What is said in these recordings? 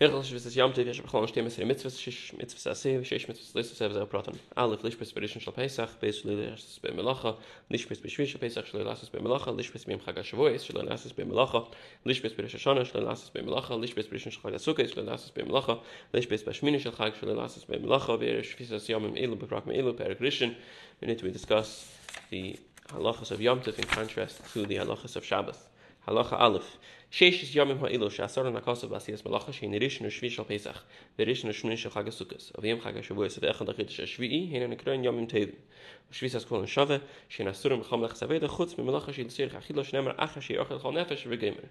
Hilchel shvis es yamte yesh bkhon shtem es mitzvos shish mitzvos ase shish mitzvos lis es ze praten alle flish bis berish shel pesach bis le es be melacha lish bis bishvish pesach shel las es be melacha lish bis mim chag shvois shel las es be melacha lish bis berish shana shel las es be melacha lish bis berish shel chag sukkah shel be melacha lish bis bashmin shel chag shel las es be melacha ver shvis es yamim elu be prak elu per grishin we need to discuss the halachas of yamte in contrast to the halachas of shabbos. Halacha aleph שיש is yomim ha'ilo she'asar na kosav asiyas malacha she'in rishon u'shvi shal pesach v'rishon u'shmin shal chag sukkos aviyim chag ha-shavuos v'echad achid she'shvi'i hina nekroin yomim tevim u'shvis as kol shave she'in asurim chom lech zaveda chutz ממלאכה she'il sirich achilo she'nemar acha she'yochel chol nefesh v'gemer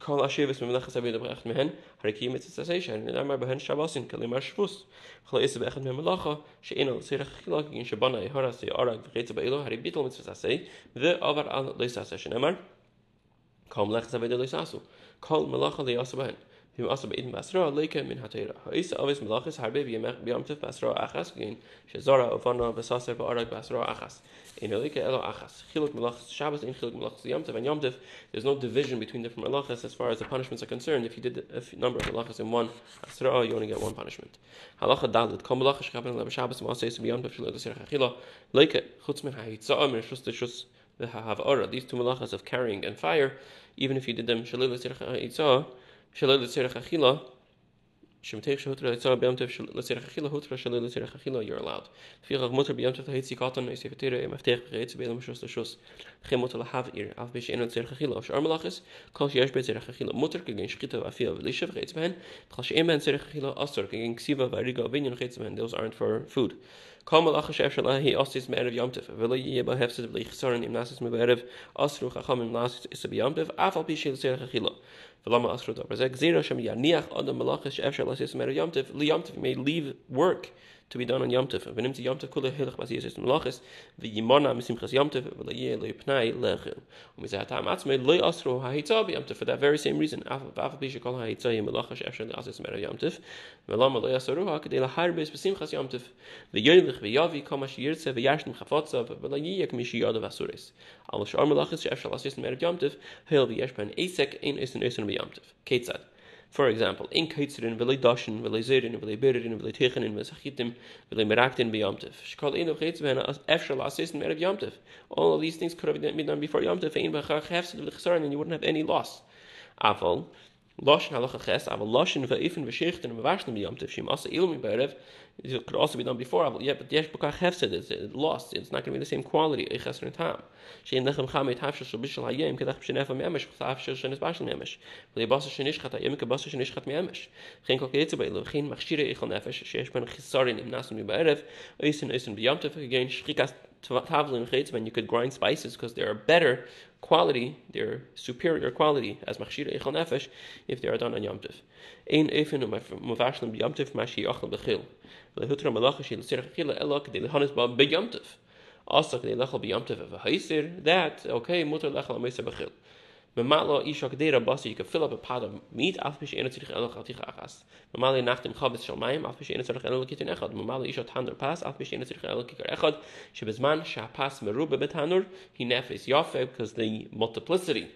kol ashivis ממלאכה zaveda b'recht mehen harikim mitzvah sasesha nemar behen shabasin kalimar shvus chol isa b'echad ממלאכה she'in al sirich achilo gin shabana yehoras ye'arag v'chetza ba'ilo haribitol mitzvah sasei v'avar al leisasa she'nemar Kol lo sasu. Kol melacha li asaben. Vim asab in basra min avis harbe basra achas. Shezara v'saser basra achas. In elo achas. Chiluk Shabbos in chiluk and. There's no division between different melachis as far as the punishments are concerned. If you did a number of melachis in one asra, you only get one punishment. Halacha dalit. Kol melachis shkaben lebe Shabbos ma'aseh. Leke chutz min min shus these two malachas of carrying and fire, even if you did them shalil shehutra itzah shalil l'tzirach achila, you're allowed. Fichach mutter b'yam tev l'hitzi katan, is yefetire, em aftech b'chayetz b'elam shus l'shus, chem mutter l'hav ir, av b'ish eno tzirach achila, shar malachas, kol sheyesh b'tzirach achila, mutter kegen shchita v'afia v'lisha v'chayetz b'hen, tchal she'em ben tzirach achila, asur, kegen ksiva v'ariga v'inyan chayetz b'hen, those aren't for food. Kol malach shef shel he ostis me'erev yomtiv. V'lo yeba hefsid v'li chsaron im nasis me'erev osru nasis isa b'yomtiv af al pi shel achila. Yomtiv may leave work to be done on Yom Tov. For that very same reason. Yom Tov Ketzad. For example, in kaitzerin v'lei dashin v'lei zerin v'lei bererin v'lei techanin v'zachitim v'lei meraktin b'yamtiv. Shkol inu chaytz v'hena efshal asesin merev yamtiv. All of these things could have been done before yamtiv. Ein b'chach hefsid v'lei and you wouldn't have any loss. Aval, Loshin halacha ches, aval loshin v'ifin v'shichten v'vashnim b'yamtiv. Shim asa ilmi berev it could also be done before. Yeah, but yesh b'kach hefsed is lost. It's not going to be the same quality. Eiches tam. Shein lechem chamet hafshel shel bishel hayem kedach b'shenefa me'emesh hafshel shenes bashel me'emesh. V'lei basa shenishchat hayem kebasa shenishchat me'emesh. Chen kol keitzah beilu. Chen machshire eichel nefesh sheyesh ben chisarin im nasim b'erev. Oisin oisin b'yamtev. Again, shchikas tavlin chayitz when you could grind spices because they are better quality, they're superior quality as machshire eichel nefesh if they are done on yamtev. Ein efen umavashlim b'yamtev mashi yachal b'chil. lehutra malacha shel sirach chila elo kedei lehanis ba beyamtiv. Also kedei lechal beyamtiv of a haisir, that, okay, mutar lechal ameisa bechil. Mamalo isha kedera bus You could fill up a pot of meat. Af pish ena tzirich elok atich achas. Mamalo nachtim chavetz shel mayim. Af pish ena tzirich elok kitin echad. Mamalo isha tanur pas. Af pish ena tzirich elok kikar echad. Shebizman shapas merube betanur. He nefes yafe because the multiplicity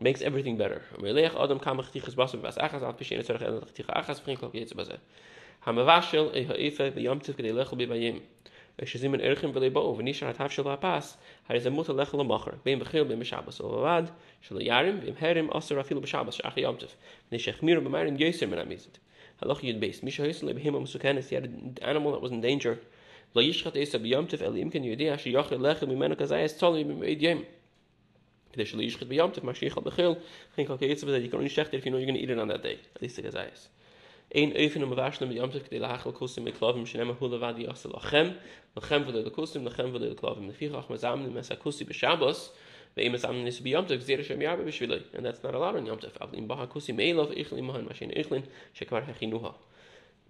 makes everything better. Melech adam kam khtikh basa vas achas. Af pish ena tzirich elok. Bring klop ife. כשזים מן ערכים ולבואו ונשאר התו של הפס, הרי זה מותר לאכול למחר, בין בחיל בין בשבס, ובלבד שלא ירים ועם הרם אסר אפילו בשבס שאחרי יום טוב, מפני שהחמירו במרים יסר מן המזת. הלוך יוד בייס, מי שהיסר לבהמה מסוכנת, he had an animal that was in danger, לא ישחט עשה ביום טוב, אלא אם כן יודע שיוכל לאכול ממנו כזה יש צולי במעיד ים. כדי שלא ישחט ביום טוב, מה שיכל בחיל, כן כל כעצב הזה, you can only shech it if you know you're going to eat it on that day, at least the gazayas. ein öfen um waschen mit yamtef de lachel kusim mit klavim shnem hul vadi asel lachem lachem vode de kusim lachem vode de klavim de vier ach mazam mit sa kusi be shabbos ve im mazam nis be yamtef zeh shem yabe bishvilay and that's not allowed in yamtef av im bah kusi meilov ich lim han mashin ichlin shekvar khinuha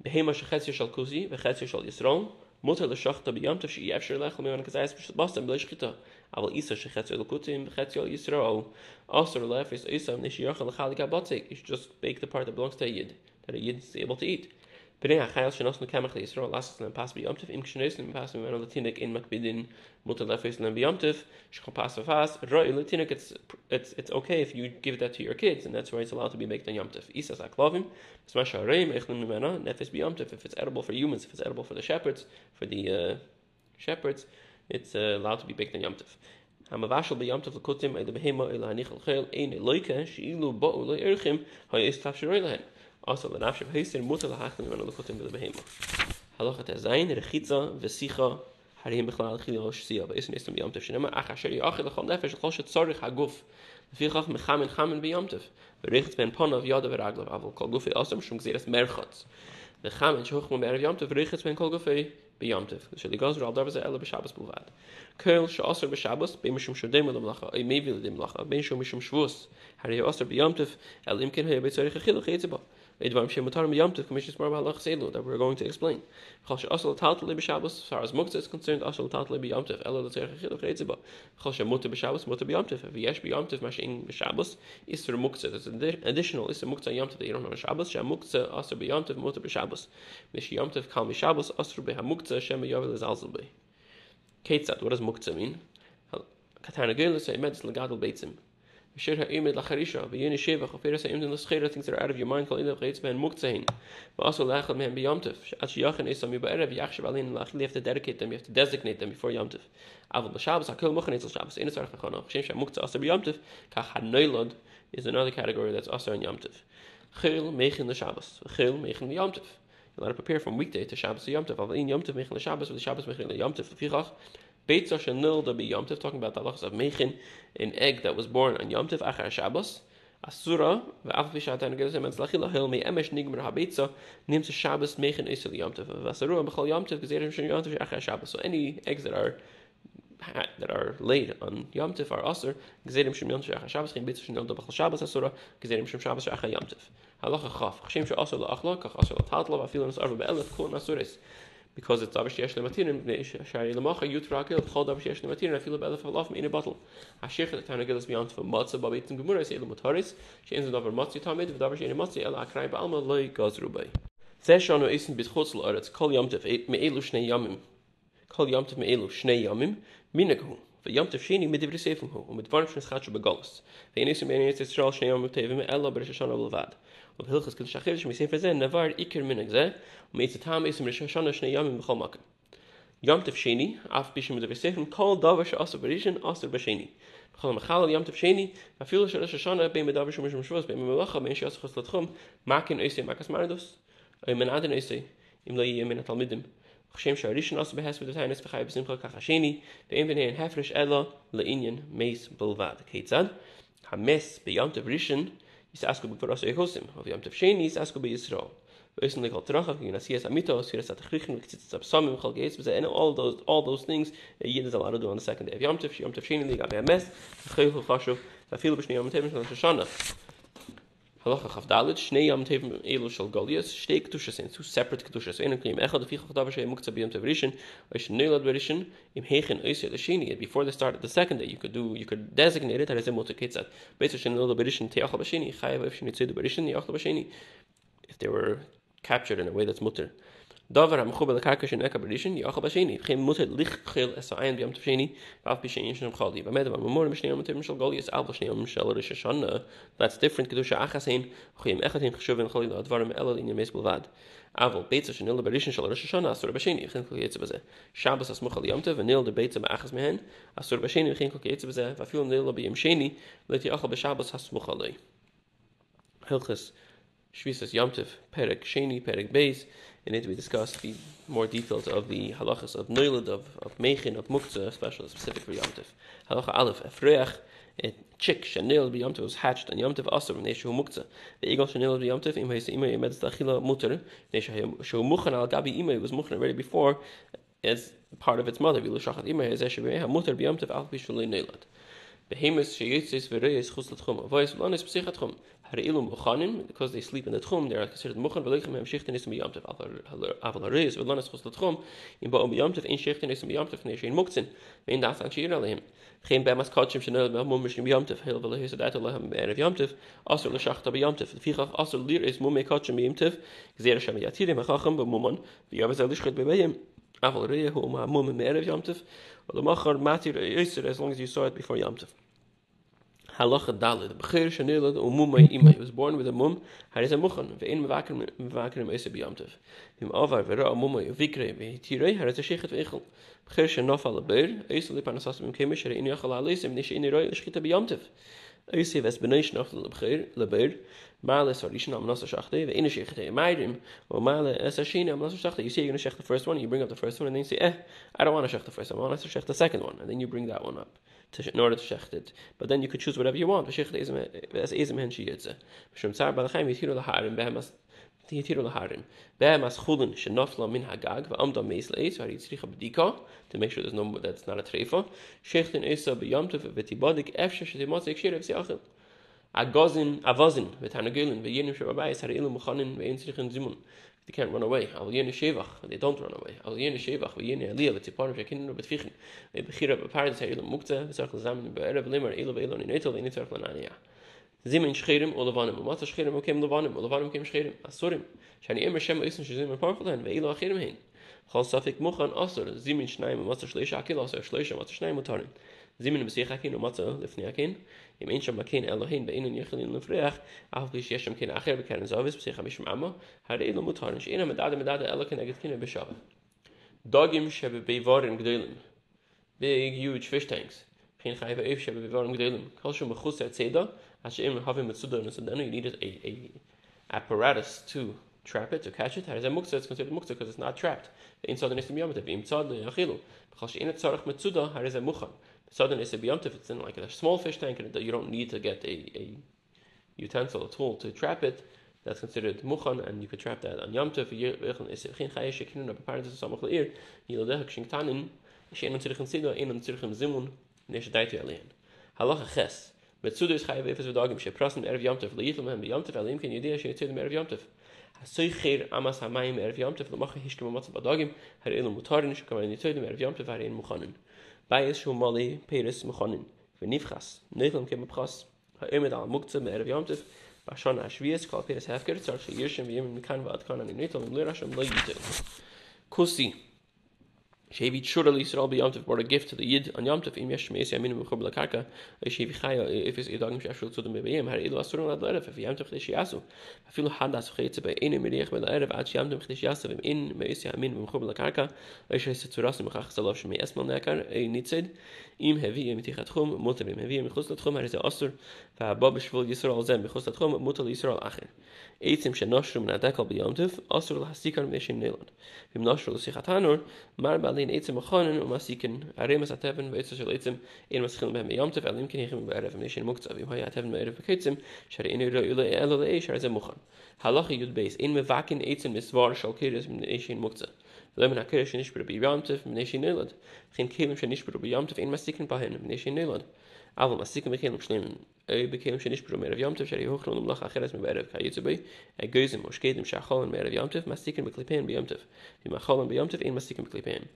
be hema shchetz shal kusi ve chetz shal yisron mutter le shacht be yamtef shi yefshir lechel mit kazais bastam be shchita אבל איסה שחצי אלוקותים וחצי על ישרו, אוסר לפס איסה ניש יוכל לחלק הבוצק, you just bake the part that belongs to a yid. that a yid is able to eat. בני החייל שנוסנו קמח לישראל, לעשות להם פס ביומטף, אם כשנוסנו פס ממנו לתינק אין מקבידין, מותר להפס להם ביומטף, שכל פס ופס, רואי לתינק, it's, it's, it's okay if you give that to your kids, and that's why it's allowed to be baked on yomtef. Isas aklovim, sma shareim, echlin ממנה, nefes ביומטef, if it's edible for humans, if it's edible for the shepherds, for the uh, shepherds, it's uh, allowed to be baked on yomtef. המבשל ביומטף לקוטים אלה בהמה אלא הניח לחיל אין אלויקה שאילו באו לא ירחם היה אסתפשרוי להן. also the nafshe hasten mutal hachn when look at him the behemoth. Halakha ta zain rechitza vesikha harim bikhlal khil rosh sia ba isn ism yom tefshna ma akh shari akh lkhol nafsh khosh tsarikh haguf fi khakh mkham mkham bi yom tef bericht ben ponov yad ve raglav avol kol guf asem shum gzeres merchat ve kham shokh mo ber yom tef bericht ben kol guf biyamtiv. So the goes all davas el b'shabbos buvad. Kol she also b'shabbos be mishum shodem lo mlacha, ay mevi lo mlacha, be mishum mishum shvus. Hari also biyamtiv el imken hay be tsarikh khil khitz that we're going to explain. As far as is concerned, if there's an additional that you don't have Shabbos, what does mean? Shir ha'imid lacharisha, things that are out of your mind, kol yu yachshav alin lach, you have to dedicate them, you have to designate them before yomtiv. B'shabbos, shabbos, is another category that's asar in yomtiv. Chil mechin l'shabbos, chil mechin l'yomtiv. You let it prepare from weekday to Shabbos to yomtiv, aval in mechin l'shabbos, mechin Beitzah shenil da Yom talking about the halachas of Mechin, an egg that was born on Yom Tov achar Shabbos. Asura, ve'af b'shatan gezem etz lachila hil me'emesh nigmer ha'beitzah, nims Shabbos Mechin oisel Yom Tov, v'asaru b'chol Yom Tov, gezerim shen Yom Tov achar Shabbos. So any eggs that are that are laid on Yom Tov are Asur, Gezerim Shem Yom Tov Achar Shabbos, Chaim Beitzah Shem Yom Tov Achar Shabbos Asura, Gezerim Shem Shabbos Achar Yom Tov. Halacha Chaf, Chashem Shem Asur La'achlo, Kach Asur La'tatlo, Vafilin Asar V'be'elef, Kol Nasuris because it's davar sheyesh lematirim bnei shari lemacha yutra akil b'chol davar sheyesh lematirim afilu b'elef alaf in a bottle. Hashich the Tana gives beyond for matzah babitim gemura say lemataris sheins davar matzah tamid v'davar shein matzah el akrai ba'alma loy gazrubai. Zeh shanu isen b'chutz la'aretz kol yamtiv me'elu shnei yamim kol yamtiv me'elu shnei yamim minakhu v'yamtiv sheni midivri seifim hu u'midvarim shnes chatshu begalus v'enisum b'eniyetz Yisrael shnei yamim tevim ela b'rish shana Blavad ובהלכס קדוש החידש מספר זה נבר עיקר מנהג זה, ומעצת טעם איסו בראש השנה שני ימים בכל מקום. יומטף שני, אף בישם מדברי ספר, כל דבר שעשו בראשון, עשו בשני. בכל המחל יומטף שני, אפילו של ראש השנה, בין מדבר שום משום שבוס, בין ממלכה, בין שיעשו חס לתחום, מקן איסי מקס מרדוס, או מן עדן איסי, אם לא יהיה מן התלמידים. Hashem Sharishan also behest with the Tainus V'chai B'simcha Kachasheni, Ve'im V'nei Hefresh Ela Le'inyan Meis Bulvad. Ketzad, HaMes B'yamtav Rishon, Yisasku B'kvar Aso Yehosim, of Yamtav Sheni, Yisasku B'Yisrael. V'osin Lekal Terachav, Yinasiyas Amito, Siras Atachrichen, V'tzitzat Absamim, Chal Geitz, and all those, all those things, Yid is allowed to do on the second day of Yamtav, Yamtav Sheni, Liga Be'ames, V'chayil Chashuv, V'afilu B'shnei Yom Tevim, Shana. Halacha Chavdalit, Shnei Yom Tevim Shtei two separate Ketushas. Ein Klim Echad, Aficha Chadavar Shei Muktzah B'Yom Tev Rishon, Oish Neilad Im L'Sheni. Before they started the second day, you could do, you could designate it, Harazim Mutu Ketzat. Beitzer Shen Neilad B'Rishon, Teachal B'Sheni, Chayav If Sheni Tzidu B'Rishon, Yachal B'Sheni. If they were captured in a way that's mutter. דבר המחובר לקרקע של נקע בראשון, יאכל בשני, וכן מותר לכחל את העין ביום שני, ואף בשני יש שם חולי. באמת, אבל ממור בשני יום של גוליאס, אף בשני יום של ראש השנה, that's different, קדושה אחס הן, וכן אחד הן חשובים חולי לדברים אלה לעניין מס בלבד. אבל ביצה שניל בראשון של ראש השנה, אסור בשני, וכן כל יצא בזה. שבס הסמוך על יום טוב, וניל דביצה באחס מהן, אסור בשני, וכן כל יצא בזה, ואפילו ניל ביום שני, לתיאכל בשבס הסמוך עלי. הלכס Shvisas Yomtiv, Perek Sheni, Perek Beis. In it we discuss the more details of the halachas of Neulad, of, of Mechin, of Muktzah, especially specific for Yomtiv. Halacha Aleph, Efreach, a chick Shanil be Yomtiv was hatched on Yomtiv Asr, Neshu Muktzah. The eagle Shanil be Yomtiv, Im Heisa Imay Emetz Dachila Mutter, Neshu Muchan al Gabi Imay was Muchan already before as part of its mother. Vilu Shachat Imay, Ezeshu Beha Mutter be Yomtiv, Al Bishulay Neulad. Behemoth sheyitzis v'reyes chus l'tchum. Avoyes v'lonis p'sich atchum. Because they sleep in the Tchum, they are considered Muchan, Velichem Hem Shichtin Isim B'Yamtiv, Aval Hariz, Velanas Chos L'Tchum, In Ba'om B'Yamtiv, In Shichtin Isim B'Yamtiv, Neshin Muktzin, Vein Das An Shir Aleim, geen bij mas kotshim shnel be mum mishim yamtev hel vel his dat lehem ben ev yamtev asur le shacht be yamtev fi khaf asur lir is mum kotshim yamtev gzer shem yatir me khacham be mumon vi yav zel shkhit be bayim aval re hu ma mum me ev yamtev oder macher matir is as long as you saw it before yamtev halacha dalid begir shnel um mum im was born with a mum har is a muchan ve in vaker vaker im is be im avar vera mum vikre ve tire har is a shikhet ve Begir she nofal a beir, eis li panasas bim kemish, re ini achal alisim, nish ini roi, shkita biyamtiv. Eis hi ves beneish nofal a begir, le beir, male es varishin am nasa shachte, ve ini shikita yamairim, o male es ashini am nasa shachte. You say you're going to the first one, you bring up the first one, and then you say, eh, I don't want to shech the first one, I want to shech the second one, and then you bring that one up. In order to shecht it. But then you could choose whatever you want. To make sure there's no that's not a treifa. Shechtin esa b'yamtev v'tibadik efshe shetimotzik shirev siachim. Agozin avozin v'tanagilin v'yinim shababayis hari ilu muchanin v'yin tzrichin zimun. They can't run away. Al yina shevach, they don't run away. Al yina shevach, ve yina aliyah, v'tziparim shekinun v'tfichin. Ve b'chira b'paris ha'ilu mukta, v'tzarech l'zamin b'erev limar ilu v'ilu ninetel, v'nitzarech l'naniyah. Zimin shchirim u levanim. Umat shchirim u kem levanim, u levanim kem shchirim. Asurim. Shani imer shem oisin shizim in parfel hen, ve'ilu achirim hen. Chal safik muchan asur, zimin shnayim, umat shleisha akil asur, shleisha umat shnayim utarim. זימן בשיח הקין ומצא לפני הקין, אם אין שם הקין אלוהים באינן יכולים לפרח, אף פי שיש שם קין אחר בקרן זובס, בשיח המשם עמו, הרי אילו מותרים, שאין המדד המדד אלו כנגד קין בשווה. דוגים שבביבורים גדולים, big huge fish tanks. geen geven even hebben we waarom gedelen. Als je me goed zet, zei dat. Als je hem having met sudan, so then you need a, a apparatus to trap it, to catch it. Hij zei mukta, it's considered mukta because it's not trapped. In southern is the biyamtev, im tzad yachilu. Because in it tzarech met sudan, hij zei muchan. Southern is the biyamtev, it's in like a small fish tank, and you don't need to get a, a utensil, a tool to trap it. That's considered muchan, and you could trap that on it's daiti alien. Halacha ches. mit zu des efes vedagim she prasen erv yamtev leitlem hem yamtev alim ken yedeh she tzed erv yamtev soy khir amas hamayim erv yamtev mach ich kem mat vedagim her mutarin she kemen tzed erv yamtev var in bei es scho mal peres mochnen wenn ich has nicht um und kem pras bei immer da muckt zum er wir haben das war schon a schwierig kapiert das hat gehört soll wie im kann an nicht und lera kusi Shevi all be yomtiv brought a gift to the yid on yomtiv im yesh meisi aminu mechub lakaka shevi chaya if is idagim shashul to the har ilu asurun lad lerev. If yomtiv chdesh yasu afilu hadas chaytze bei inu miriach ben lerev ad sheyamtiv chdesh yasu vim in meisi aminu mechub lakaka eish heis tzurasim mechach zalav shemi esmal nekar ei nitzid im hevi im tichat chum mutar im hevi im chus latchum har is asur va ba bishvul yisrael zem chus latchum mutar yisrael acher eitzim shenoshrum na dekal biyomtiv asur lahastikar meshin nelan vim noshru l'sichat hanur mar bal in etzem khonen um asiken aremas ataven veits shel etzem in mas khilm beim yomtev alim ken yechem be'erev mishin muktzah vim hay ataven be'erev ketzem shar in ilo ilo elo le shar ze mukhan halach yud beis in me vakin etzem mis war shal kedes mishin muktzah. Lemen akere shnish ber biyamtev mishin nelad khin kelim shnish ber biyamtev in masiken bahen mishin nelad aber masiken bekelim shnemen ey bekelim shnish ber mer biyamtev shari hochron um lach acheres me be'erev kayitze bei ey geizem moshkedim shachol mer biyamtev masiken beklipen biyamtev vim achol biyamtev in masiken beklipen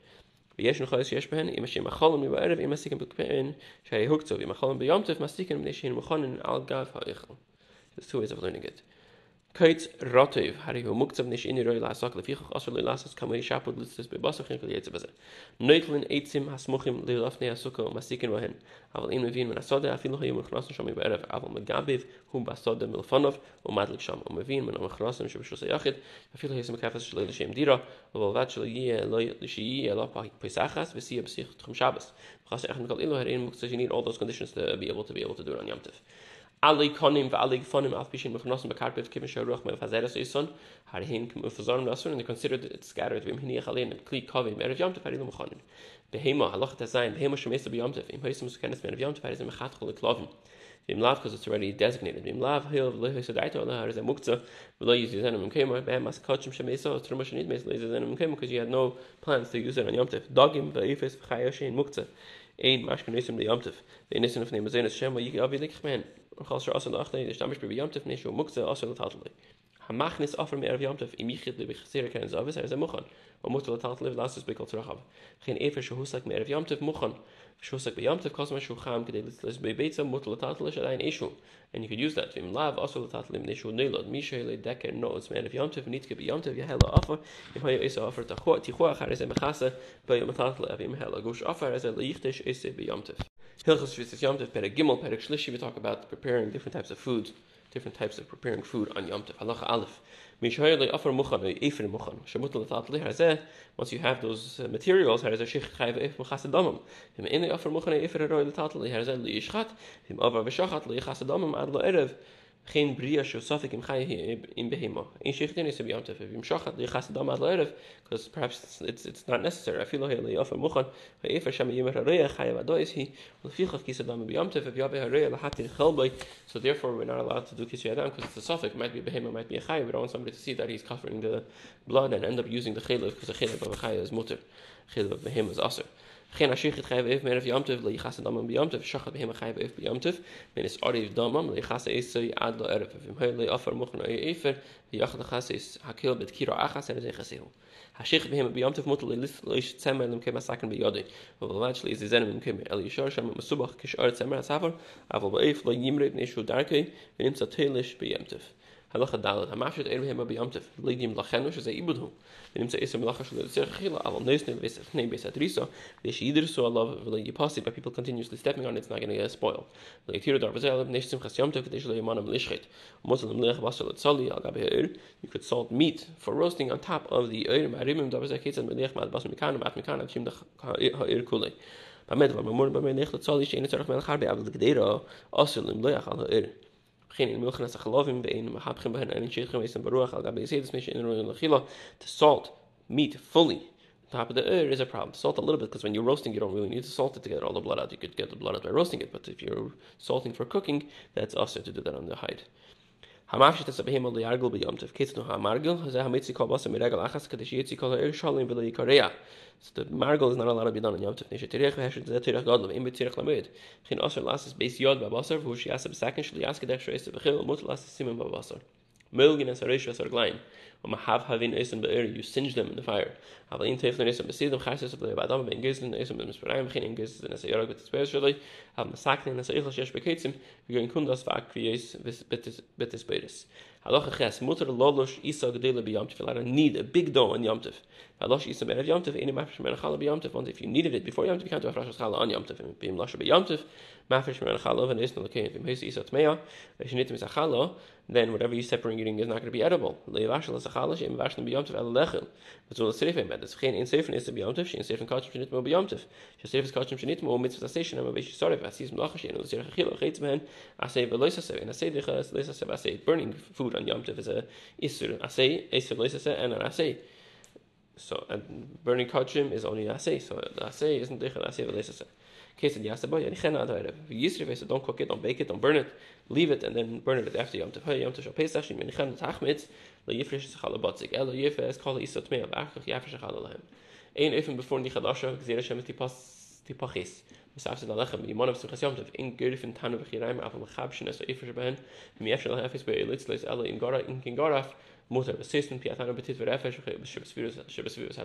ויש נו חויס יש בהן אם השם מחול מי בערב אם מסיקים בקפאין שהי הוקצו ואם מחול ביומטף מסיקים בני שין מכונן על גב האיכל. There's two ways of learning it. Kait rotev hari hu muktav nish in roy lasak le fichach asur le lasas kamay shapud litzes be basach in kol yetze beze. Neutlin eitzim hasmuchim le lafne asuko masikin wahen. Aval in mevin men asode afil hayim khnasen shom be'erev aval megabiv hum basode milfanov u madlik sham u mevin men am khnasen shom shos yachid afil hayim kafas shel le shem dira aval vat shel ye lo shi ye lo pa pesachas si bsich tchum shabbos. Khas echn kol ilo herin muktav you need all those conditions to be able to be able to do it on yamtiv. Alle konim va alle fonim auf bishin mit genossen bekarpet kimme scho roch mit fazer so ison har hin kem versorgen lassen und considered it scattered vim hin khalen mit kli kovim er jamt fer ilum khonim behema halach ta sein behema shmes be jamt im heisem mus kenes men jamt fer izem khat khol kloven im lav because it's already designated. Im lav hil le his daito la har ze mukta lo use zen im kema be mas kochim shmeso trumo shnit mes le zen im kema because you had no plans to use it on jamt dogim ve ifes khayoshin mukta ein mashkenesim de jamt de inisim of name zenes shema yik avilik men chal achnei de shtamish nishu tatli hamachnis offer me erv yomtiv im yichid le bechsir zavis er bekol trachav efer kosma tatli shel ishu and you could use that. Vim lav im nishu deker be yomtiv offer. Im hoye is offer avim hella gush offer yomtiv Hilchas Shvitzis Yom Tov, Perek Gimel, Perek Shlishi, we talk about preparing different types of food, different types of preparing food on Yom Tov. Halacha Aleph. Mishoyer le Afar Muchan, Efer Muchan. Shemut le Tat Hazeh, once you have those uh, materials, Hazeh Shich Chayv Ef Mechas Damam. Him in the Afar Muchan, Efer Roy le Tat Hazeh le him Avar Veshachat le Yichas ad lo Erev. Because perhaps it's, it's not necessary. So therefore we're not allowed to do kis yadam because it's a safik might be behema might be a khay we don't want somebody to see that he's covering the blood and end up using the khayl because the khayl of a is mutter. Khayl of behema is aser gen as shikh khayb ev merf yom tev li khas dam yom tev shakh bahem khayb ev yom tev min is ari dam li khas ay sai ad la erf. Ev hay li afar mukhna ay efer li yakh khas is hakil bet kiro akh khas ay khas ay ha shikh bahem yom tev mut li lis li tsamal dam kema sakn bi yodi wa wa iz izen dam ali sham ma subakh kish ar tsamal safar avo ba ef li yimrit ni shu darkay min sa telish le halacha dalet. Ha mafshet eru hema biyamtev lidim lachenu sheze ibudhu venim ze isem lacha shel zer chila aval neus ne ves ne bes atriso de shider so love vil you pass by people continuously stepping on it, it's not going to get spoiled. The tiro dar vazel nesh sim khas yamtev. De shel yamanam lishchet mosel er you could salt meat for roasting on top of the er marimim dar vazel kitzen melech mal bas mikan mat mikan chim de ha er kule Bamed, va memor ba me nekh tzali shein tzarach mel kharbe avl gedera asel geen in al in to salt meat fully. Top of the air is a problem. Salt a little bit because when you're roasting you don't really need to salt it to get all the blood out. You could get the blood out by roasting it but if you're salting for cooking that's also to do that on the hide Hamafshit es behem al yargel be yomtev kitz no hamargel ze hamitzi kol bas mir regel achas kadish yitzi kol er shalim vel yikorea so the margel is not allowed to be done on yomtev nish terech vesh ze terech gadol im betirech lamed. Khin asher las es base yod ba basar shi as be shli as kedesh es be khil mut simen ba you singe them in the fire. Isa need a big dough on yamtiv. Isa if you needed it before yamtiv you can't do a fresh khala on yamtiv be im lash be yamtiv ma shmer khala and is no okay if is isa tmeya need to khala then whatever you're separating is not going to be edible. But so the in is yamtiv in kachim she kachim shnit mo mit station am loisa and the burning food on yom tov is a isur and say so and burning kachim is only i say so say isn't the i say loisa say case in yasa boy and khana da you use it don't cook it don't bake it don't burn it leave it and then burn it after yom tov yom tov shal pesach in khana tachmitz yifresh shal batzik elo yifes kol isot me avach yifresh shal lahem ein even before ni khadasha gzera shemet ti pas ti pachis mis afse da lechem in gute von tanne wir rein auf am gabschen so ifers ben mir afse da efes bei let's let's alle in gara in kin gara motor assistant piatan betit wir efes shibes virus shibes virus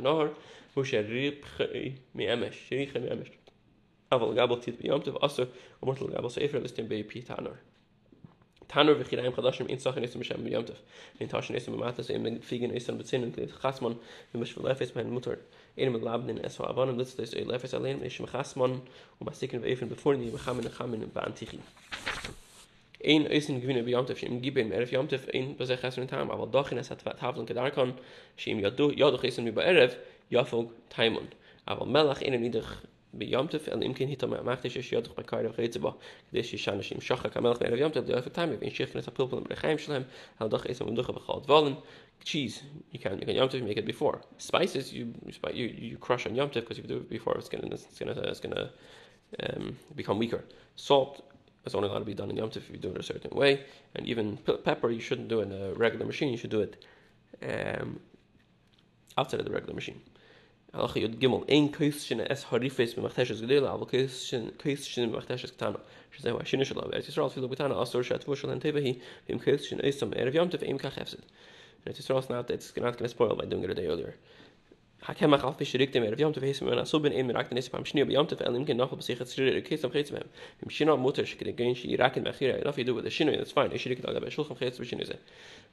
aber gabot tit biomt va aso umot gabot so efer listen bei pitaner tanner vi khiraim khadash im insach nisem sham biomt in tashen nisem mat as im figen is un betzin und klet khasman im mishvel lefes mein mutter in im labn in aso avon un listes a lefes a lein mishm khasman un ma sikn vi efen befol ni im kham in kham in va antichi ein is in gewinne beyond of shim giben Erf fiamt of ein was er gestern haben aber doch in es hat hat haben gedacht kann shim ja du ja du hisen mir erf ja folk timon aber melach in in der in ביומטף אל אימקין היטה מאמחת יש שיודך בקיירה וחייצה כדי שיש אנשים שחה כמלך בערב יומטף די אופק טיימי ואין שיחן את הפלפלים ברחיים שלהם על דוח איסם ומדוחה בחלת וולן cheese you can you can yom make it before spices you you you crush on yom because if you do it before it's gonna it's gonna it's gonna um, become weaker salt is only allowed to be done in yom if you do it a certain way and even pepper you shouldn't do it in a regular machine you should do it um, outside of the regular machine Halacha Yud Gimel, ein Koishin es harifes b'machteshes gedela, אבל Koishin b'machteshes קטנה. שזהו השינוי שלו, וארץ ישראל אפילו בתנא אסור שהטבור של הנטבע היא, ואם Koishin אסם ערב יום טוב, אם כך הפסד. Eretz Yisrael is not, it's not going to spoil by doing it a day earlier. hakemach auf bis riktem er yom tveis men so bin in rakt nes pam shni be yom tvel im ken noch bis ich jetzt rede kes am khitz mem im shina mutter shkre gein shi raken me khira enough you do with the shina it's fine ich rikte da be shulchan khitz bis shine ze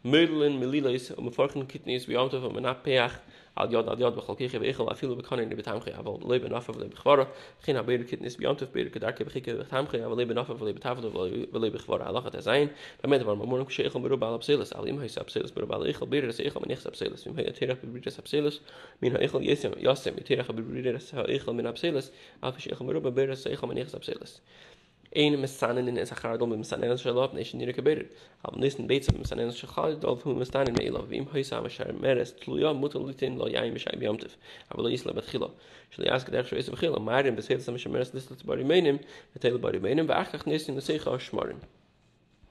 mödeln melilis um vorchen kitnis wie auto von na peach al yod al yod bchol kikhe veichel afil be in betam tamkhe avol leben af afol le bchvar khin aber kitnis beyond of beir kedar ke bchike betam tamkhe avol leben af afol le be tavol be le bchvar ala khat zain be met var mamun kshe ikhom beru bal apsilas al im hayse mero beru bal ikhol beir se ikhom nikh apsilas im hayte rakh be bridge apsilas min ha ikhol yesem yasem mit rakh be bridge se ikhol min apsilas afish ikhom beru be beir se ikhom nikh apsilas ein mit sanen in esa gardel mit sanen in shalop nish nir kebet hab nisen beits mit sanen in shalop dol fun mit sanen mei lov im hoysa ma shar meres tluya mutalitin lo yaim shai biomtev aber lo isla bet khilo shol yask der shoyse bet khilo marim beseit sam shmeres nisla tbari meinem. Betel bari meinem. Va achach nisen in se gashmarim